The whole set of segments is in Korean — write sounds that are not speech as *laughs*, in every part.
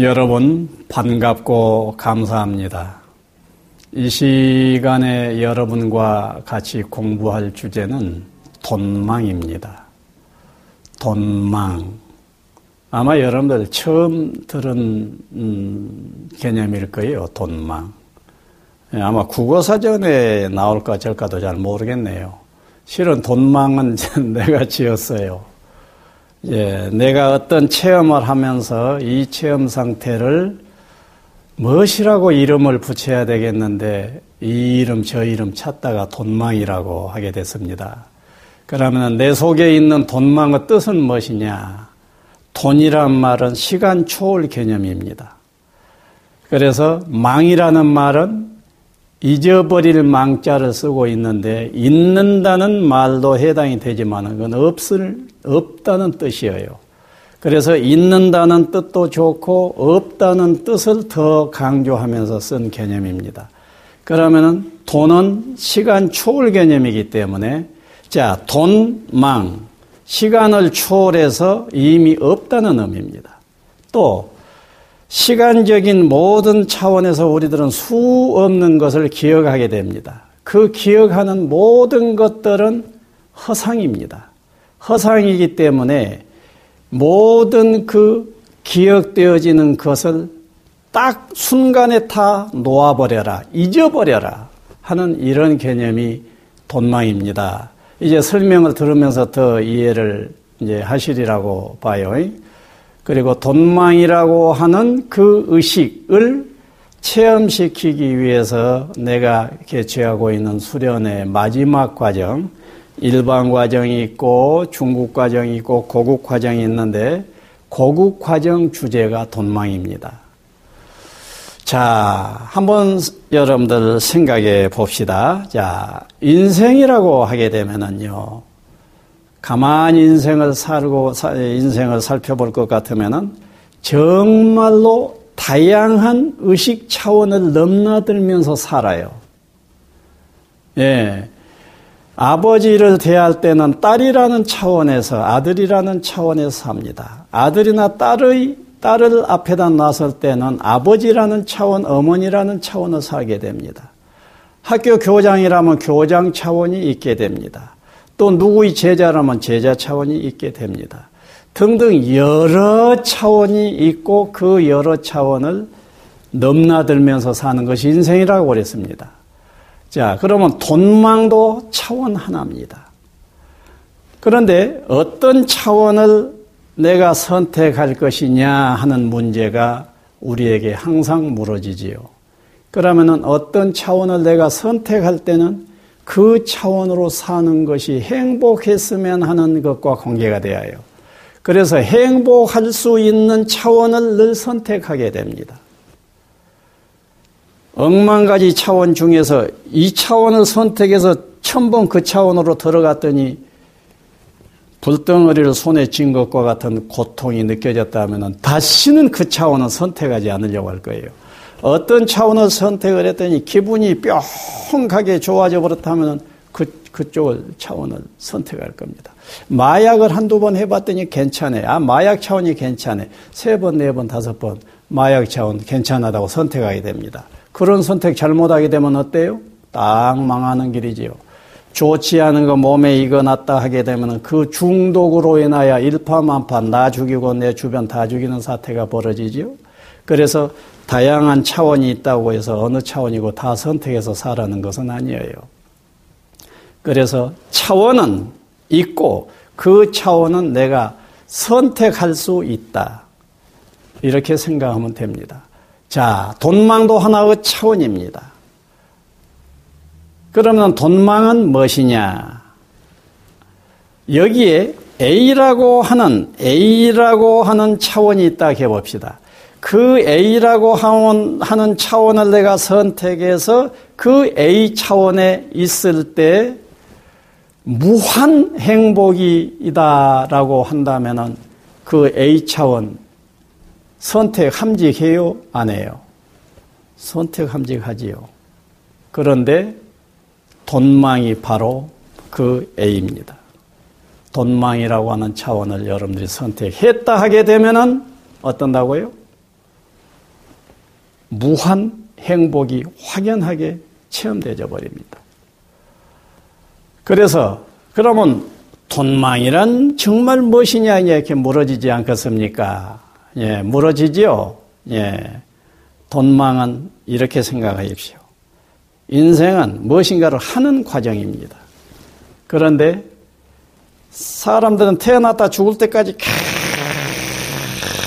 여러분 반갑고 감사합니다. 이 시간에 여러분과 같이 공부할 주제는 돈망입니다. 돈망. 아마 여러분들 처음 들은 음, 개념일 거예요. 돈망. 예, 아마 국어사전에 나올까 어쩔까도 잘 모르겠네요. 실은 돈망은 *laughs* 내가 지었어요. 예, 내가 어떤 체험을 하면서 이 체험 상태를 무엇이라고 이름을 붙여야 되겠는데 이 이름 저 이름 찾다가 돈망이라고 하게 됐습니다. 그러면 내 속에 있는 돈망의 뜻은 무엇이냐? 돈이란 말은 시간 초월 개념입니다. 그래서 망이라는 말은 잊어버릴 망자를 쓰고 있는데 잊는다는 말도 해당이 되지만 그건 없을 없다는 뜻이에요. 그래서 잊는다는 뜻도 좋고 없다는 뜻을 더 강조하면서 쓴 개념입니다. 그러면은 돈은 시간 초월 개념이기 때문에 자, 돈, 망, 시간을 초월해서 이미 없다는 의미입니다. 또 시간적인 모든 차원에서 우리들은 수 없는 것을 기억하게 됩니다. 그 기억하는 모든 것들은 허상입니다. 허상이기 때문에 모든 그 기억되어지는 것을 딱 순간에 다 놓아버려라, 잊어버려라 하는 이런 개념이 돈망입니다. 이제 설명을 들으면서 더 이해를 이제 하시리라고 봐요. 그리고 돈망이라고 하는 그 의식을 체험시키기 위해서 내가 개최하고 있는 수련의 마지막 과정, 일반 과정이 있고 중국 과정이 있고 고국 과정이 있는데 고국 과정 주제가 돈망입니다. 자, 한번 여러분들 생각해 봅시다. 자, 인생이라고 하게 되면은요. 가만히 인생을 살고 인생을 살펴볼 것 같으면은 정말로 다양한 의식 차원을 넘나들면서 살아요. 예. 아버지를 대할 때는 딸이라는 차원에서 아들이라는 차원에서 삽니다. 아들이나 딸의 딸을 앞에다 놨을 때는 아버지라는 차원, 어머니라는 차원을 살게 됩니다. 학교 교장이라면 교장 차원이 있게 됩니다. 또 누구의 제자라면 제자 차원이 있게 됩니다. 등등 여러 차원이 있고 그 여러 차원을 넘나들면서 사는 것이 인생이라고 그랬습니다. 자, 그러면 돈망도 차원 하나입니다. 그런데 어떤 차원을 내가 선택할 것이냐 하는 문제가 우리에게 항상 물어지지요. 그러면은 어떤 차원을 내가 선택할 때는 그 차원으로 사는 것이 행복했으면 하는 것과 관계가 되어요. 그래서 행복할 수 있는 차원을 늘 선택하게 됩니다. 억만 가지 차원 중에서 이 차원을 선택해서 천번 그 차원으로 들어갔더니 불덩어리를 손에 쥔 것과 같은 고통이 느껴졌다면 다시는 그 차원을 선택하지 않으려고 할 거예요. 어떤 차원을 선택을 했더니 기분이 뿅하게 좋아져 버렸다면 그, 그쪽을 차원을 선택할 겁니다. 마약을 한두 번 해봤더니 괜찮아. 아, 마약 차원이 괜찮아. 세 번, 네 번, 다섯 번 마약 차원 괜찮다고 선택하게 됩니다. 그런 선택 잘못하게 되면 어때요? 딱 망하는 길이지요. 좋지 않은 거 몸에 익어놨다 하게 되면 그 중독으로 인하여 일파만파 나 죽이고 내 주변 다 죽이는 사태가 벌어지지요. 그래서 다양한 차원이 있다고 해서 어느 차원이고 다 선택해서 살아는 것은 아니에요. 그래서 차원은 있고 그 차원은 내가 선택할 수 있다. 이렇게 생각하면 됩니다. 자, 돈망도 하나의 차원입니다. 그러면 돈망은 무엇이냐? 여기에 A라고 하는 A라고 하는 차원이 있다 해 봅시다. 그 A라고 하는 차원을 내가 선택해서 그 A 차원에 있을 때 무한 행복이다라고 한다면은 그 A 차원 선택 함직해요? 안 해요? 선택 함직하지요. 그런데 돈망이 바로 그 A입니다. 돈망이라고 하는 차원을 여러분들이 선택했다 하게 되면은 어떤다고요? 무한 행복이 확연하게 체험되져 버립니다. 그래서 그러면 돈망이란 정말 무엇이냐 이렇게 물어지지 않겠습니까? 예, 물어지지요. 예. 돈망은 이렇게 생각하십시오. 인생은 무엇인가를 하는 과정입니다. 그런데 사람들은 태어났다 죽을 때까지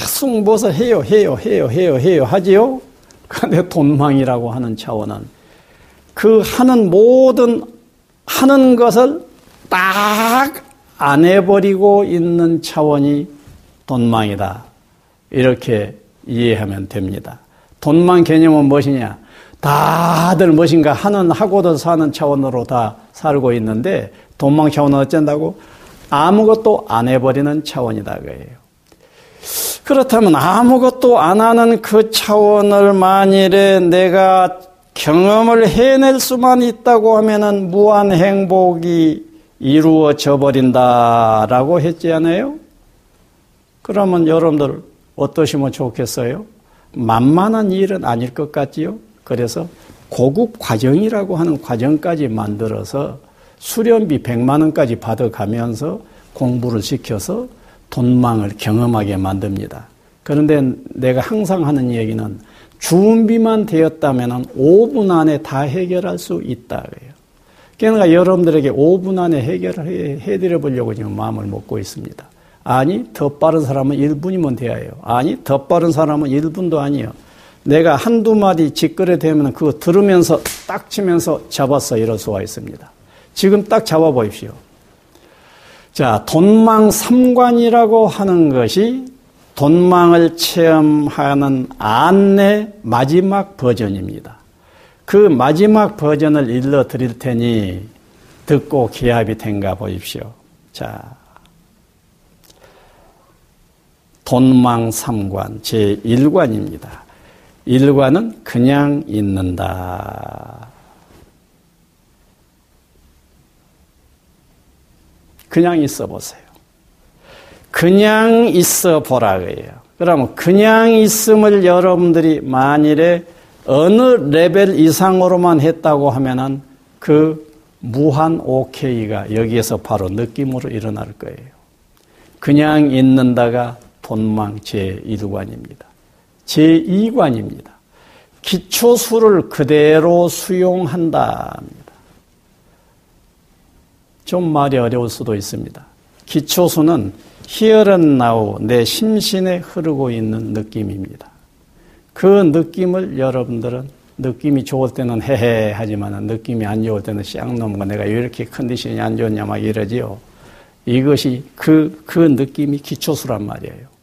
계속 무엇을 해요, 해요, 해요, 해요, 해요 하지요? 그런데 돈망이라고 하는 차원은 그 하는 모든 하는 것을 딱 안 해버리고 있는 차원이 돈망이다. 이렇게 이해하면 됩니다. 돈망 개념은 무엇이냐? 다들 무엇인가 하는, 하고도 사는 차원으로 다 살고 있는데, 돈망 차원은 어쩐다고? 아무것도 안 해버리는 차원이다, 그예요. 그렇다면 아무것도 안 하는 그 차원을 만일에 내가 경험을 해낼 수만 있다고 하면은 무한 행복이 이루어져 버린다라고 했지 않아요? 그러면 여러분들 어떠시면 좋겠어요? 만만한 일은 아닐 것 같지요? 그래서 고급 과정이라고 하는 과정까지 만들어서 수련비 100만 원까지 받아가면서 공부를 시켜서 돈망을 경험하게 만듭니다. 그런데 내가 항상 하는 얘기는 준비만 되었다면 5분 안에 다 해결할 수 있다. 그래요. 그러니까 여러분들에게 5분 안에 해결을 해드려 보려고 지금 마음을 먹고 있습니다. 아니, 더 빠른 사람은 1분이면 돼야 해요. 아니, 더 빠른 사람은 1분도 아니에요. 내가 한두 마디 직거래 되면 그거 들으면서 딱 치면서 잡았어. 이럴 수가 있습니다. 지금 딱 잡아보십시오. 자, 돈망 삼관이라고 하는 것이 돈망을 체험하는 안내 마지막 버전입니다. 그 마지막 버전을 일러 드릴 테니 듣고 기합이 된가 보십시오. 자, 돈망 삼관 제1관입니다. 1관은 그냥 있는다. 그냥 있어 보세요. 그냥 있어 보라 그래요. 그러면 그냥 있음을 여러분들이 만일에 어느 레벨 이상으로만 했다고 하면은 그 무한 오케이가 여기에서 바로 느낌으로 일어날 거예요. 그냥 있는다가 본망 제1관입니다. 제2관입니다. 기초수를 그대로 수용한다. 좀 말이 어려울 수도 있습니다. 기초수는 and now 내 심신에 흐르고 있는 느낌입니다. 그 느낌을 여러분들은 느낌이 좋을 때는 헤헤 하지만 느낌이 안 좋을 때는 쌍 넘고 내가 왜 이렇게 컨디션이 안 좋냐 막 이러지요. 이것이 그, 그 느낌이 기초수란 말이에요.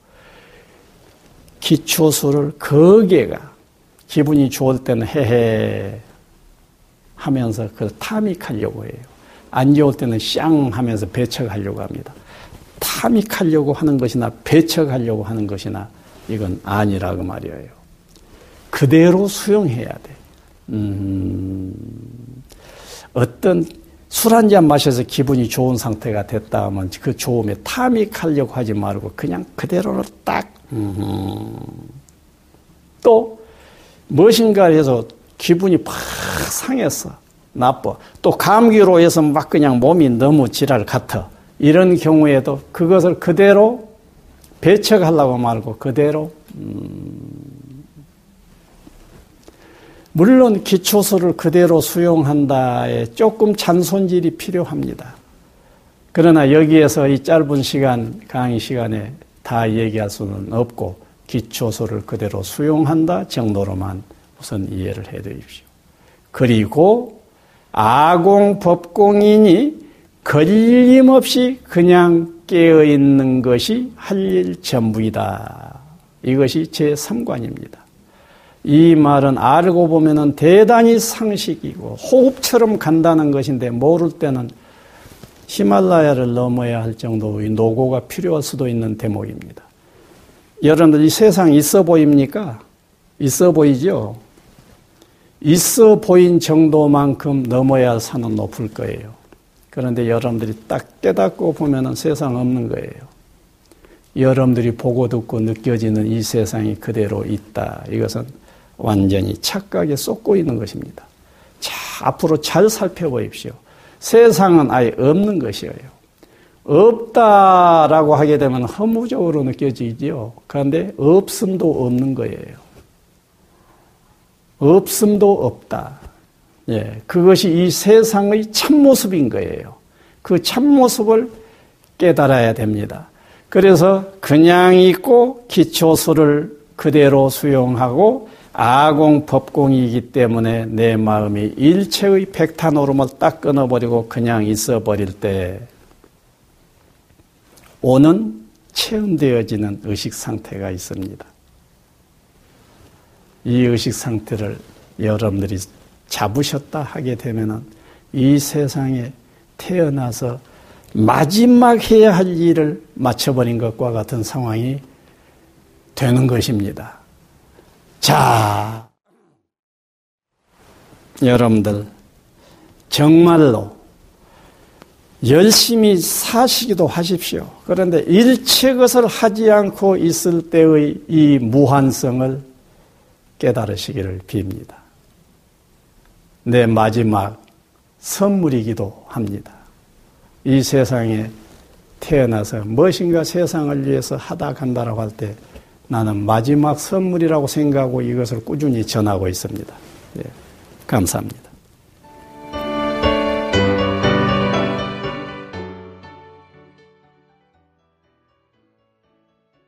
기초수를 거기가 기분이 좋을 때는 헤헤 하면서 그걸 탐닉하려고 해요. 안 좋을 때는 쌍 하면서 배척하려고 합니다. 탐닉하려고 하는 것이나 배척하려고 하는 것이나 이건 아니라고 말이에요. 그대로 수용해야 돼. 음, 어떤 술 한 잔 마셔서 기분이 좋은 상태가 됐다 하면 그 좋음에 탐닉하려고 하지 말고 그냥 그대로를 딱, 음, 또 무엇인가 해서 기분이 팍 상했어. 나빠. 또 감기로 해서 막 그냥 몸이 너무 지랄 같아. 이런 경우에도 그것을 그대로 배척하려고 말고 그대로 음 물론 기초수를 그대로 수용한다에 조금 잔손질이 필요합니다. 그러나 여기에서 이 짧은 시간 강의 시간에 다 얘기할 수는 없고 기초수를 그대로 수용한다 정도로만 우선 이해를 해 드립시오. 그리고 아공 법공인이 걸림없이 그냥 깨어 있는 것이 할 일 전부이다. 이것이 제 3관입니다. 이 말은 알고 보면은 대단히 상식이고 호흡처럼 간다는 것인데 모를 때는 히말라야를 넘어야 할 정도의 노고가 필요할 수도 있는 대목입니다. 여러분들 이 세상 있어 보입니까? 있어 보이죠? 있어 보인 정도만큼 넘어야 할 산은 높을 거예요. 그런데 여러분들이 딱 깨닫고 보면 세상 없는 거예요. 여러분들이 보고 듣고 느껴지는 이 세상이 그대로 있다. 이것은 완전히 착각에 쏟고 있는 것입니다. 자, 앞으로 잘 살펴보십시오. 세상은 아예 없는 것이에요. 없다라고 하게 되면 허무적으로 느껴지지요. 그런데 없음도 없는 거예요. 없음도 없다. 예, 그것이 이 세상의 참모습인 거예요. 그 참모습을 깨달아야 됩니다. 그래서 그냥 있고 기초수를 그대로 수용하고 아공 법공이기 때문에 내 마음이 일체의 백탄오름을 딱 끊어버리고 그냥 있어버릴 때 오는 체험되어지는 의식 상태가 있습니다. 이 의식 상태를 여러분들이 잡으셨다 하게 되면은 이 세상에 태어나서 마지막 해야 할 일을 마쳐버린 것과 같은 상황이 되는 것입니다. 자, 여러분들, 정말로 열심히 사시기도 하십시오. 그런데 일체 것을 하지 않고 있을 때의 이 무한성을 깨달으시기를 빕니다. 내 마지막 선물이기도 합니다. 이 세상에 태어나서 무엇인가 세상을 위해서 하다 간다라고 할 때 나는 마지막 선물이라고 생각하고 이것을 꾸준히 전하고 있습니다. 예, 감사합니다.